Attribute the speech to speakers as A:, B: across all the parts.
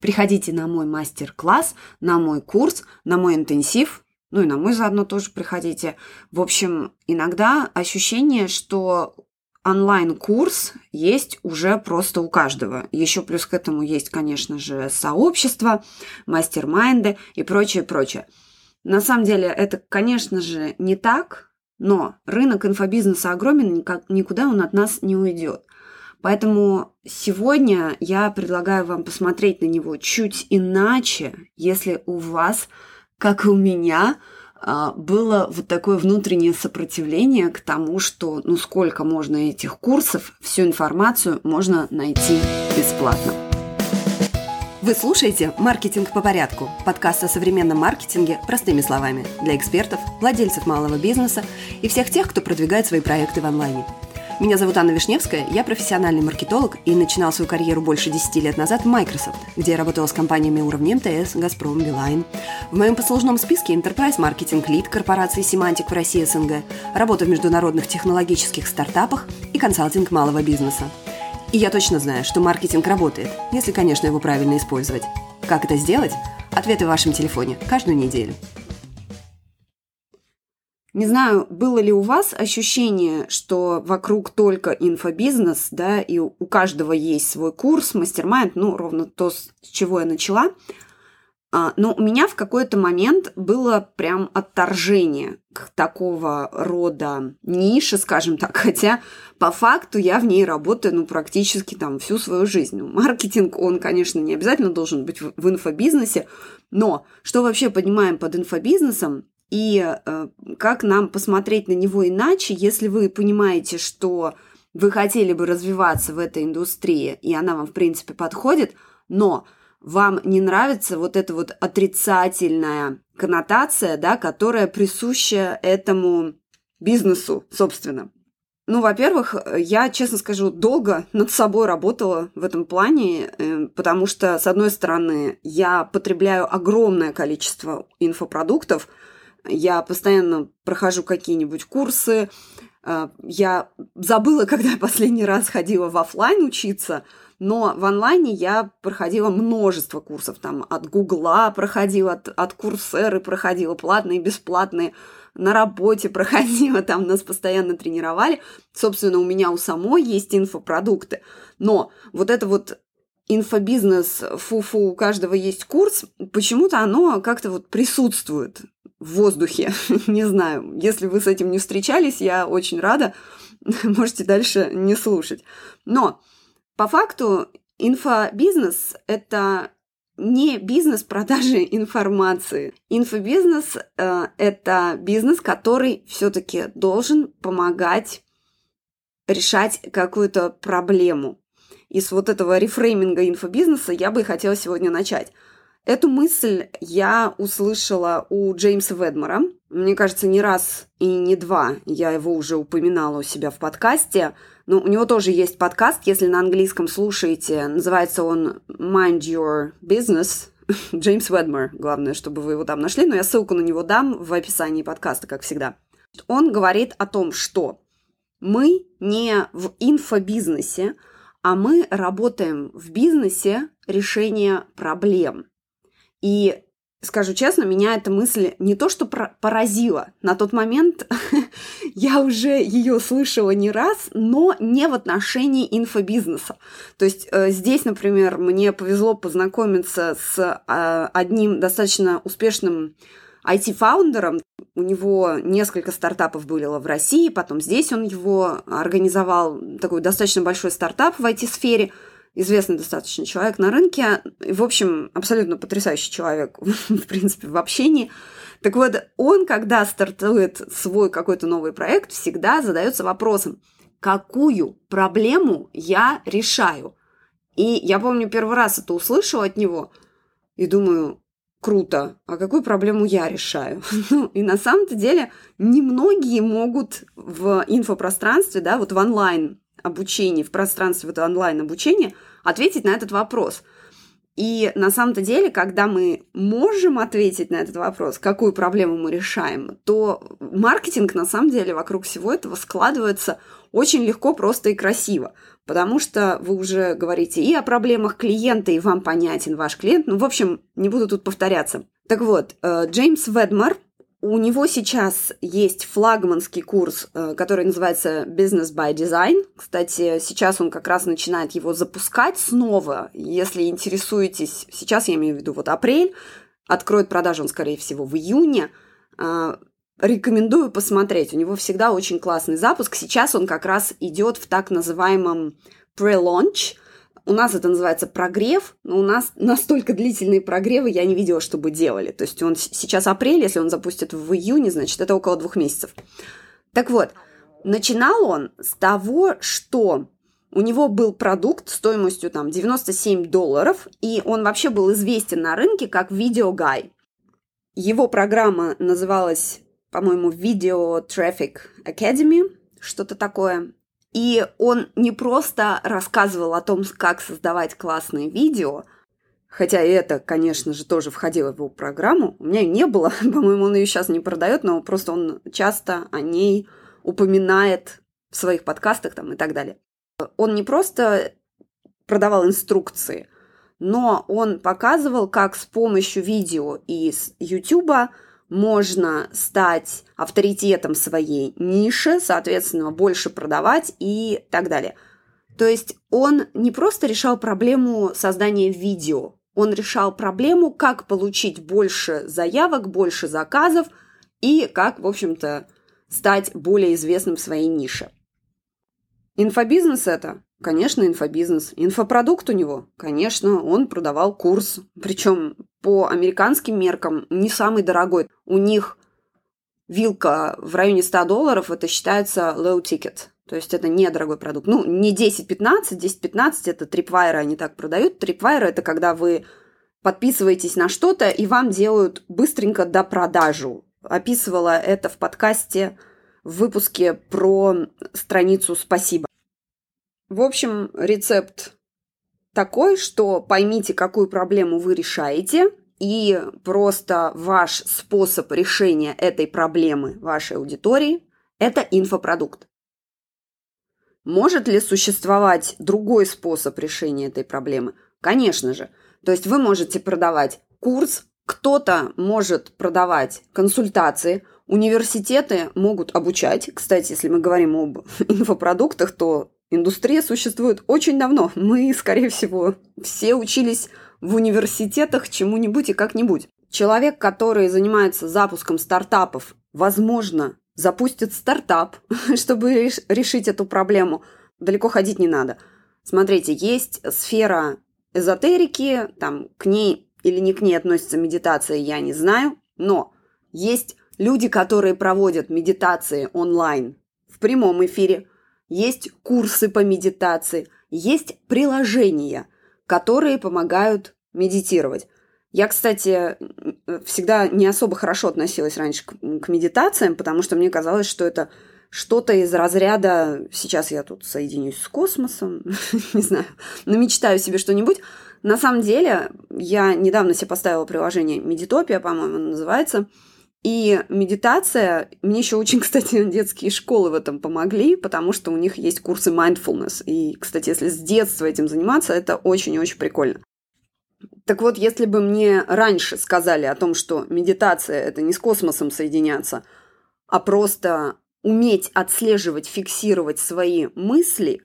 A: Приходите на мой мастер-класс, на мой курс, на мой интенсив, ну и на мой заодно тоже приходите. В общем, иногда ощущение, что онлайн-курс есть уже просто у каждого. Еще плюс к этому есть, конечно же, сообщество, мастер-майнды и прочее, прочее. На самом деле это, конечно же, не так, но рынок инфобизнеса огромен, никуда он от нас не уйдет. Поэтому сегодня я предлагаю вам посмотреть на него чуть иначе, если у вас, как и у меня, а, было вот такое внутреннее сопротивление к тому, что ну сколько можно этих курсов, всю информацию можно найти бесплатно.
B: Вы слушаете «Маркетинг по порядку» – подкаст о современном маркетинге простыми словами для экспертов, владельцев малого бизнеса и всех тех, кто продвигает свои проекты в онлайне – меня зовут Анна Вишневская, я профессиональный маркетолог и начинал свою карьеру больше 10 лет назад в Microsoft, где я работала с компаниями уровня МТС, Газпром, Билайн. В моем послужном списке Enterprise Marketing Lead корпорации Semantic в России СНГ, работа в международных технологических стартапах и консалтинг малого бизнеса. И я точно знаю, что маркетинг работает, если, конечно, его правильно использовать. Как это сделать? Ответы в вашем телефоне каждую неделю.
A: Не знаю, было ли у вас ощущение, что вокруг только инфобизнес, да, и у каждого есть свой курс, мастер-майнд, ну, ровно то, с чего я начала. А, но у меня в какой-то момент было прям отторжение к такого рода нише, скажем так, хотя по факту я в ней работаю, ну, практически там всю свою жизнь. Ну, маркетинг, он, конечно, не обязательно должен быть в инфобизнесе, но что вообще понимаем под инфобизнесом, и э, как нам посмотреть на него иначе, если вы понимаете, что вы хотели бы развиваться в этой индустрии, и она вам, в принципе, подходит, но вам не нравится вот эта вот отрицательная коннотация, да, которая присуща этому бизнесу, собственно. Ну, во-первых, я, честно скажу, долго над собой работала в этом плане, э, потому что, с одной стороны, я потребляю огромное количество инфопродуктов – я постоянно прохожу какие-нибудь курсы. А, я забыла, когда я последний раз ходила в офлайн учиться, но в онлайне я проходила множество курсов. Там от Гугла проходила, от, от Курсеры проходила, платные, бесплатные. На работе проходила, там нас постоянно тренировали. Собственно, у меня у самой есть инфопродукты. Но вот это вот инфобизнес, фу-фу, у каждого есть курс, почему-то оно как-то вот присутствует в воздухе. не знаю, если вы с этим не встречались, я очень рада. Можете дальше не слушать. Но по факту инфобизнес – это не бизнес продажи информации. Инфобизнес э, – это бизнес, который все-таки должен помогать решать какую-то проблему. И с вот этого рефрейминга инфобизнеса я бы хотела сегодня начать. Эту мысль я услышала у Джеймса Ведмора. Мне кажется, не раз и не два я его уже упоминала у себя в подкасте. Но у него тоже есть подкаст, если на английском слушаете. Называется он Mind Your Business. Джеймс Ведмор. Главное, чтобы вы его там нашли. Но я ссылку на него дам в описании подкаста, как всегда. Он говорит о том, что мы не в инфобизнесе, а мы работаем в бизнесе решения проблем. И скажу честно, меня эта мысль не то что поразила. На тот момент я уже ее слышала не раз, но не в отношении инфобизнеса. То есть э, здесь, например, мне повезло познакомиться с э, одним достаточно успешным IT-фаундером. У него несколько стартапов было в России, потом здесь он его организовал, такой достаточно большой стартап в IT-сфере – известный достаточно человек на рынке. В общем, абсолютно потрясающий человек, в принципе, в общении. Так вот, он, когда стартует свой какой-то новый проект, всегда задается вопросом, какую проблему я решаю? И я помню, первый раз это услышала от него и думаю, круто, а какую проблему я решаю? ну, и на самом-то деле немногие могут в инфопространстве, да, вот в онлайн обучении, в пространстве вот онлайн обучения ответить на этот вопрос. И на самом-то деле, когда мы можем ответить на этот вопрос, какую проблему мы решаем, то маркетинг на самом деле вокруг всего этого складывается очень легко, просто и красиво. потому что вы уже говорите и о проблемах клиента, и вам понятен ваш клиент. Ну, в общем, не буду тут повторяться. Так вот, э, Джеймс Ведмар, у него сейчас есть флагманский курс, э, который называется Business by Design. Кстати, сейчас он как раз начинает его запускать снова. Если интересуетесь, сейчас я имею в виду вот апрель, откроет продажу он, скорее всего, в июне. Э, рекомендую посмотреть. У него всегда очень классный запуск. Сейчас он как раз идет в так называемом pre-launch. У нас это называется прогрев, но у нас настолько длительные прогревы я не видела, чтобы делали. То есть он сейчас апрель, если он запустит в июне, значит, это около двух месяцев. Так вот, начинал он с того, что у него был продукт стоимостью там 97 долларов, и он вообще был известен на рынке как видеогай. Его программа называлась по-моему, Video Traffic Academy, что-то такое. И он не просто рассказывал о том, как создавать классные видео, хотя это, конечно же, тоже входило в его программу. У меня не было, по-моему, он ее сейчас не продает, но просто он часто о ней упоминает в своих подкастах там и так далее. Он не просто продавал инструкции, но он показывал, как с помощью видео из YouTube можно стать авторитетом своей ниши, соответственно, больше продавать и так далее. То есть он не просто решал проблему создания видео, он решал проблему, как получить больше заявок, больше заказов и как, в общем-то, стать более известным в своей нише. Инфобизнес это? Конечно, инфобизнес. Инфопродукт у него? Конечно, он продавал курс. Причем по американским меркам не самый дорогой. У них вилка в районе 100 долларов, это считается low ticket. То есть это недорогой продукт. Ну, не 10-15, 10-15 это Tripwire они так продают. Tripwire это когда вы подписываетесь на что-то, и вам делают быстренько до продажу. Описывала это в подкасте в выпуске про страницу «Спасибо». В общем, рецепт такой, что поймите, какую проблему вы решаете, и просто ваш способ решения этой проблемы вашей аудитории – это инфопродукт. Может ли существовать другой способ решения этой проблемы? Конечно же. То есть вы можете продавать курс, кто-то может продавать консультации, университеты могут обучать. Кстати, если мы говорим об инфопродуктах, то Индустрия существует очень давно. Мы, скорее всего, все учились в университетах чему-нибудь и как-нибудь. Человек, который занимается запуском стартапов, возможно, запустит стартап, чтобы решить эту проблему. Далеко ходить не надо. Смотрите, есть сфера эзотерики, там к ней или не к ней относится медитация, я не знаю, но есть люди, которые проводят медитации онлайн в прямом эфире – есть курсы по медитации, есть приложения, которые помогают медитировать. Я, кстати, всегда не особо хорошо относилась раньше к, к медитациям, потому что мне казалось, что это что-то из разряда «сейчас я тут соединюсь с космосом», не знаю, но мечтаю себе что-нибудь. На самом деле, я недавно себе поставила приложение «Медитопия», по-моему, называется – и медитация, мне еще очень, кстати, детские школы в этом помогли, потому что у них есть курсы mindfulness. И, кстати, если с детства этим заниматься, это очень-очень прикольно. Так вот, если бы мне раньше сказали о том, что медитация – это не с космосом соединяться, а просто уметь отслеживать, фиксировать свои мысли,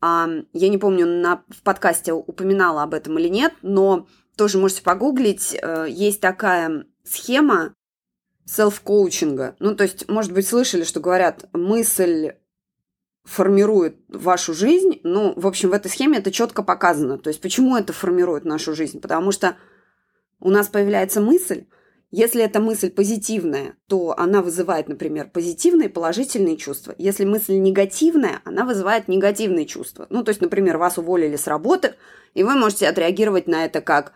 A: а, я не помню, на, в подкасте упоминала об этом или нет, но тоже можете погуглить, э, есть такая схема, селф-коучинга. Ну, то есть, может быть, слышали, что говорят, мысль формирует вашу жизнь. Ну, в общем, в этой схеме это четко показано. То есть, почему это формирует нашу жизнь? Потому что у нас появляется мысль, если эта мысль позитивная, то она вызывает, например, позитивные, положительные чувства. Если мысль негативная, она вызывает негативные чувства. Ну, то есть, например, вас уволили с работы, и вы можете отреагировать на это как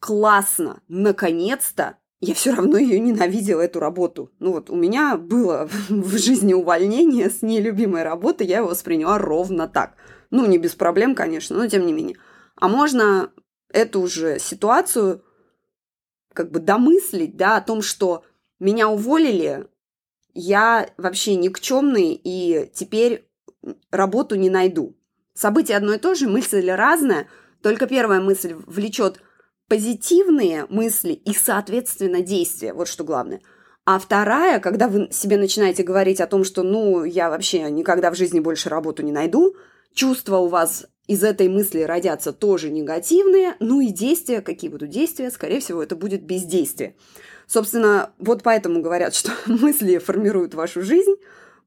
A: «классно, наконец-то я все равно ее ненавидела, эту работу. Ну вот у меня было в жизни увольнение с нелюбимой работы, я его восприняла ровно так. Ну, не без проблем, конечно, но тем не менее. А можно эту же ситуацию как бы домыслить, да, о том, что меня уволили, я вообще никчемный и теперь работу не найду. Событие одно и то же, мысль разная, только первая мысль влечет позитивные мысли и, соответственно, действия. Вот что главное. А вторая, когда вы себе начинаете говорить о том, что, ну, я вообще никогда в жизни больше работу не найду, чувства у вас из этой мысли родятся тоже негативные, ну и действия, какие будут действия, скорее всего, это будет бездействие. Собственно, вот поэтому говорят, что мысли формируют вашу жизнь.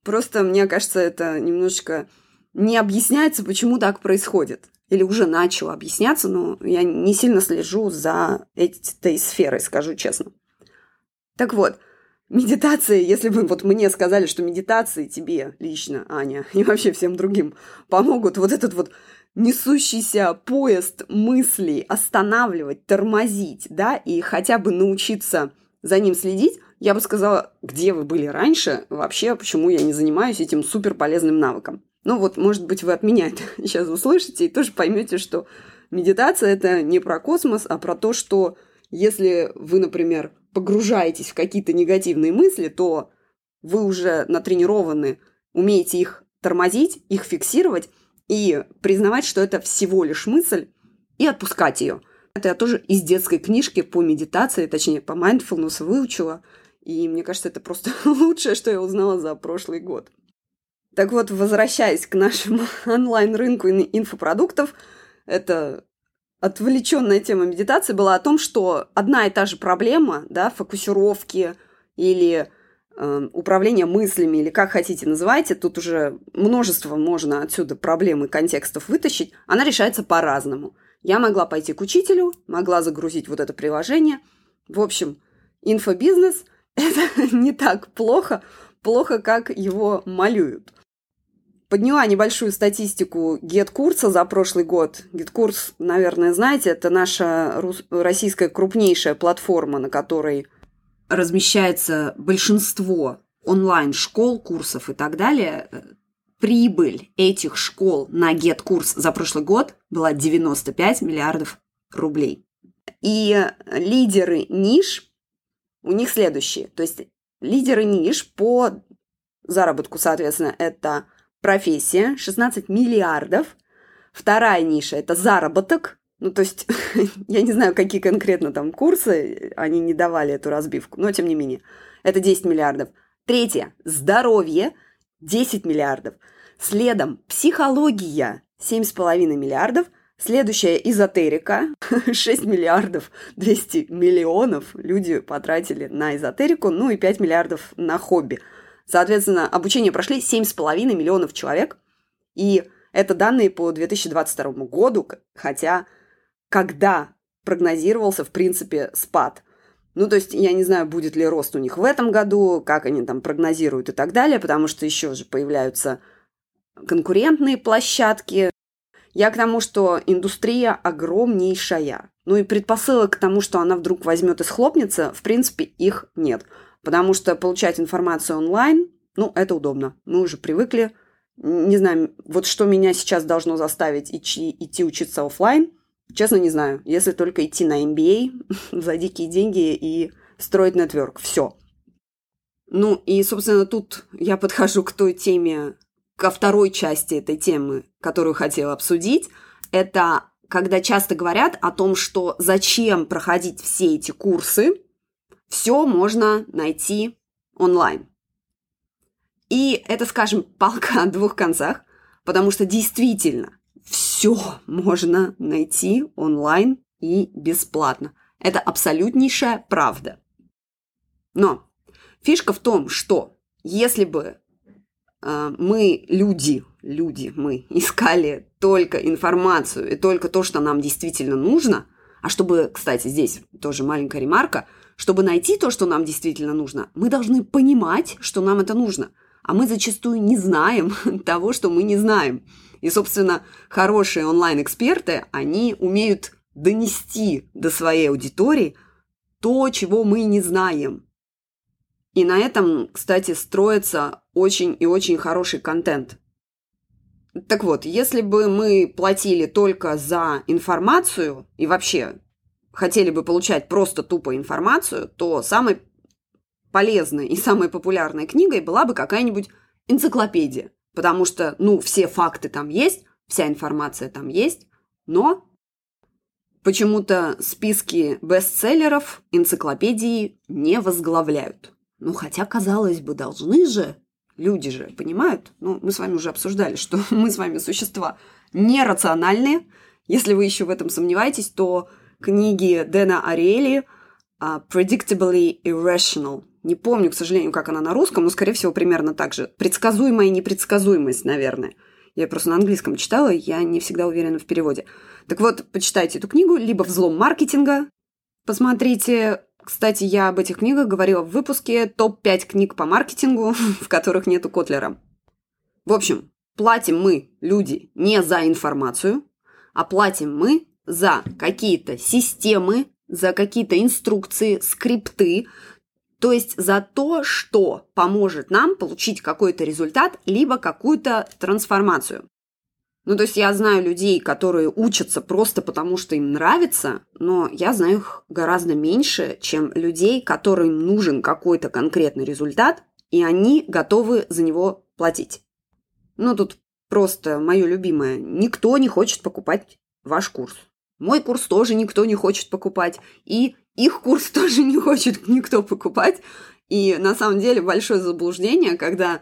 A: Просто, мне кажется, это немножечко не объясняется, почему так происходит. Или уже начало объясняться, но я не сильно слежу за этой сферой, скажу честно. Так вот, медитации, если бы вот мне сказали, что медитации тебе лично, Аня, и вообще всем другим помогут вот этот вот несущийся поезд мыслей останавливать, тормозить, да, и хотя бы научиться за ним следить, я бы сказала, где вы были раньше, вообще, почему я не занимаюсь этим супер полезным навыком. Ну вот, может быть, вы от меня это сейчас услышите и тоже поймете, что медитация это не про космос, а про то, что если вы, например, погружаетесь в какие-то негативные мысли, то вы уже натренированы, умеете их тормозить, их фиксировать и признавать, что это всего лишь мысль, и отпускать ее. Это я тоже из детской книжки по медитации, точнее, по mindfulness выучила. И мне кажется, это просто лучшее, что я узнала за прошлый год. Так вот, возвращаясь к нашему онлайн-рынку инфопродуктов, это отвлеченная тема медитации была о том, что одна и та же проблема, да, фокусировки или э, управления мыслями, или как хотите называйте, тут уже множество можно отсюда проблем и контекстов вытащить, она решается по-разному. Я могла пойти к учителю, могла загрузить вот это приложение. В общем, инфобизнес – это не так плохо, плохо, как его малюют подняла небольшую статистику GetKурса за прошлый год. GetKurs, наверное, знаете, это наша российская крупнейшая платформа, на которой размещается большинство онлайн-школ, курсов и так далее. Прибыль этих школ на GetKurs за прошлый год была 95 миллиардов рублей. И лидеры ниш у них следующие. То есть лидеры ниш по заработку, соответственно, это профессия, 16 миллиардов. Вторая ниша – это заработок. Ну, то есть, я не знаю, какие конкретно там курсы, они не давали эту разбивку, но тем не менее. Это 10 миллиардов. Третье – здоровье, 10 миллиардов. Следом – психология, 7,5 миллиардов. Следующая – эзотерика, 6 миллиардов 200 миллионов люди потратили на эзотерику, ну и 5 миллиардов на хобби – Соответственно, обучение прошли 7,5 миллионов человек. И это данные по 2022 году, хотя когда прогнозировался, в принципе, спад. Ну, то есть, я не знаю, будет ли рост у них в этом году, как они там прогнозируют и так далее, потому что еще же появляются конкурентные площадки. Я к тому, что индустрия огромнейшая. Ну и предпосылок к тому, что она вдруг возьмет и схлопнется, в принципе, их нет. Потому что получать информацию онлайн, ну, это удобно. Мы уже привыкли. Не знаю, вот что меня сейчас должно заставить идти, идти учиться офлайн, честно не знаю. Если только идти на MBA за дикие деньги и строить нетворк. Все. Ну, и, собственно, тут я подхожу к той теме, ко второй части этой темы, которую хотела обсудить. Это когда часто говорят о том, что зачем проходить все эти курсы, все можно найти онлайн. И это, скажем, палка о двух концах, потому что действительно все можно найти онлайн и бесплатно. Это абсолютнейшая правда. Но фишка в том, что если бы э, мы, люди, люди, мы искали только информацию и только то, что нам действительно нужно, а чтобы, кстати, здесь тоже маленькая ремарка – чтобы найти то, что нам действительно нужно, мы должны понимать, что нам это нужно. А мы зачастую не знаем того, что мы не знаем. И, собственно, хорошие онлайн-эксперты, они умеют донести до своей аудитории то, чего мы не знаем. И на этом, кстати, строится очень и очень хороший контент. Так вот, если бы мы платили только за информацию и вообще хотели бы получать просто тупо информацию, то самой полезной и самой популярной книгой была бы какая-нибудь энциклопедия. Потому что, ну, все факты там есть, вся информация там есть, но почему-то списки бестселлеров энциклопедии не возглавляют. Ну, хотя, казалось бы, должны же, люди же понимают, ну, мы с вами уже обсуждали, что мы с вами существа нерациональные. Если вы еще в этом сомневаетесь, то книги Дэна Ариэли uh, «Predictably Irrational» не помню, к сожалению, как она на русском, но, скорее всего, примерно так же. Предсказуемая непредсказуемость, наверное. Я просто на английском читала, я не всегда уверена в переводе. Так вот, почитайте эту книгу, либо «Взлом маркетинга». Посмотрите. Кстати, я об этих книгах говорила в выпуске «Топ-5 книг по маркетингу», в которых нету Котлера. В общем, платим мы, люди, не за информацию, а платим мы за какие-то системы, за какие-то инструкции, скрипты, то есть за то, что поможет нам получить какой-то результат, либо какую-то трансформацию. Ну, то есть я знаю людей, которые учатся просто потому, что им нравится, но я знаю их гораздо меньше, чем людей, которым нужен какой-то конкретный результат, и они готовы за него платить. Ну, тут просто мое любимое. Никто не хочет покупать ваш курс. Мой курс тоже никто не хочет покупать. И их курс тоже не хочет никто покупать. И на самом деле большое заблуждение, когда,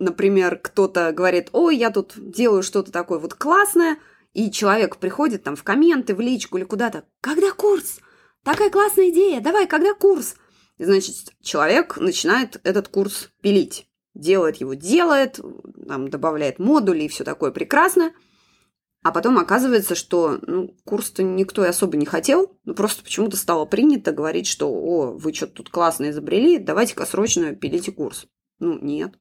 A: например, кто-то говорит, ой, я тут делаю что-то такое вот классное, и человек приходит там в комменты, в личку или куда-то, когда курс? Такая классная идея, давай, когда курс? И, значит, человек начинает этот курс пилить. Делает его, делает, там, добавляет модули и все такое прекрасное – а потом оказывается, что ну, курс-то никто и особо не хотел, ну просто почему-то стало принято говорить, что «О, вы что-то тут классно изобрели, давайте-ка срочно пилите курс». Ну, нет.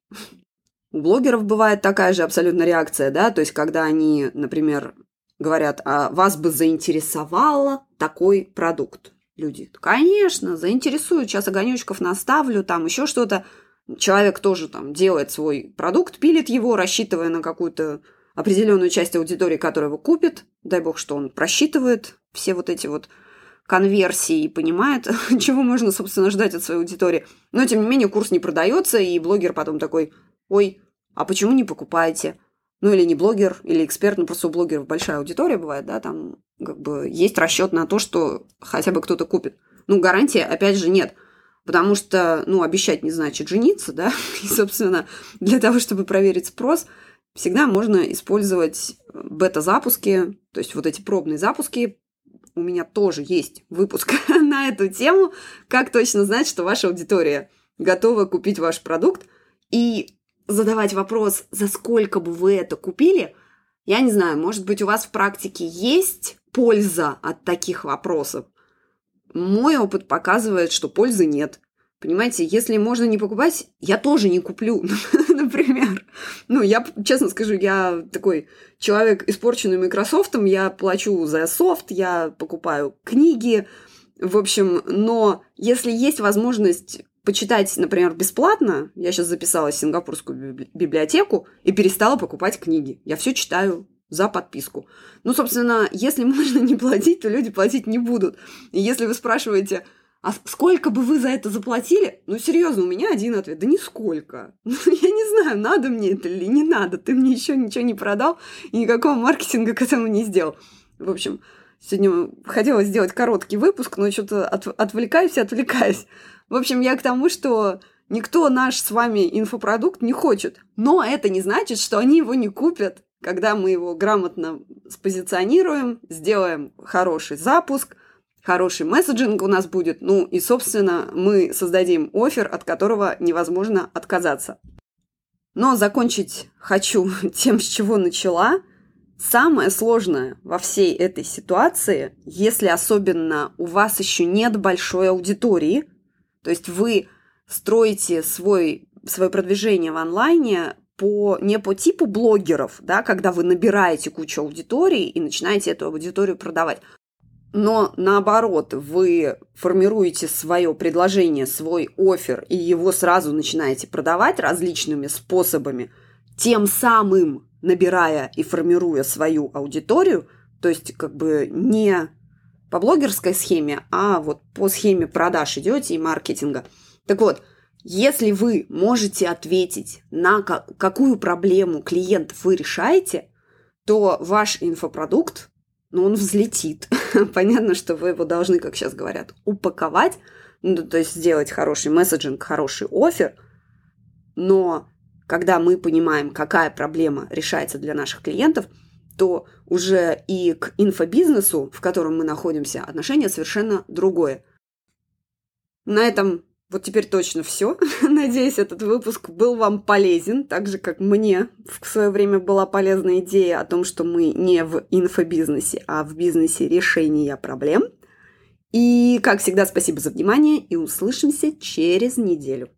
A: У блогеров бывает такая же абсолютно реакция, да, то есть когда они, например, говорят, а вас бы заинтересовало такой продукт. Люди, конечно, заинтересуют, сейчас огонечков наставлю, там еще что-то. Человек тоже там делает свой продукт, пилит его, рассчитывая на какую-то определенную часть аудитории, которая его купит. Дай бог, что он просчитывает все вот эти вот конверсии и понимает, чего можно, собственно, ждать от своей аудитории. Но, тем не менее, курс не продается, и блогер потом такой, ой, а почему не покупаете? Ну, или не блогер, или эксперт, ну, просто у блогеров большая аудитория бывает, да, там как бы есть расчет на то, что хотя бы кто-то купит. Ну, гарантии, опять же, нет. Потому что, ну, обещать не значит жениться, да, и, собственно, для того, чтобы проверить спрос – всегда можно использовать бета-запуски, то есть вот эти пробные запуски. У меня тоже есть выпуск на эту тему, как точно знать, что ваша аудитория готова купить ваш продукт. И задавать вопрос, за сколько бы вы это купили, я не знаю, может быть, у вас в практике есть польза от таких вопросов. Мой опыт показывает, что пользы нет. Понимаете, если можно не покупать, я тоже не куплю, например. Ну, я, честно скажу, я такой человек, испорченный Microsoft, я плачу за софт, я покупаю книги, в общем, но если есть возможность почитать, например, бесплатно, я сейчас записала сингапурскую библиотеку и перестала покупать книги. Я все читаю за подписку. Ну, собственно, если можно не платить, то люди платить не будут. И если вы спрашиваете, а сколько бы вы за это заплатили? Ну, серьезно, у меня один ответ. Да нисколько. Ну, я не знаю, надо мне это или не надо. Ты мне еще ничего не продал и никакого маркетинга к этому не сделал. В общем, сегодня хотела сделать короткий выпуск, но что-то от, отвлекаюсь и отвлекаюсь. В общем, я к тому, что никто наш с вами инфопродукт не хочет. Но это не значит, что они его не купят, когда мы его грамотно спозиционируем, сделаем хороший запуск – хороший месседжинг у нас будет, ну и, собственно, мы создадим офер, от которого невозможно отказаться. Но закончить хочу тем, с чего начала. Самое сложное во всей этой ситуации, если особенно у вас еще нет большой аудитории, то есть вы строите свой, свое продвижение в онлайне по, не по типу блогеров, да, когда вы набираете кучу аудитории и начинаете эту аудиторию продавать, но наоборот, вы формируете свое предложение, свой офер, и его сразу начинаете продавать различными способами, тем самым набирая и формируя свою аудиторию, то есть как бы не по блогерской схеме, а вот по схеме продаж идете и маркетинга. Так вот, если вы можете ответить на какую проблему клиентов вы решаете, то ваш инфопродукт, ну, он взлетит. Понятно, что вы его должны, как сейчас говорят, упаковать, ну, то есть сделать хороший месседжинг, хороший офер, но когда мы понимаем, какая проблема решается для наших клиентов, то уже и к инфобизнесу, в котором мы находимся, отношение совершенно другое. На этом вот теперь точно все. Надеюсь, этот выпуск был вам полезен, так же, как мне в свое время была полезна идея о том, что мы не в инфобизнесе, а в бизнесе решения проблем. И, как всегда, спасибо за внимание и услышимся через неделю.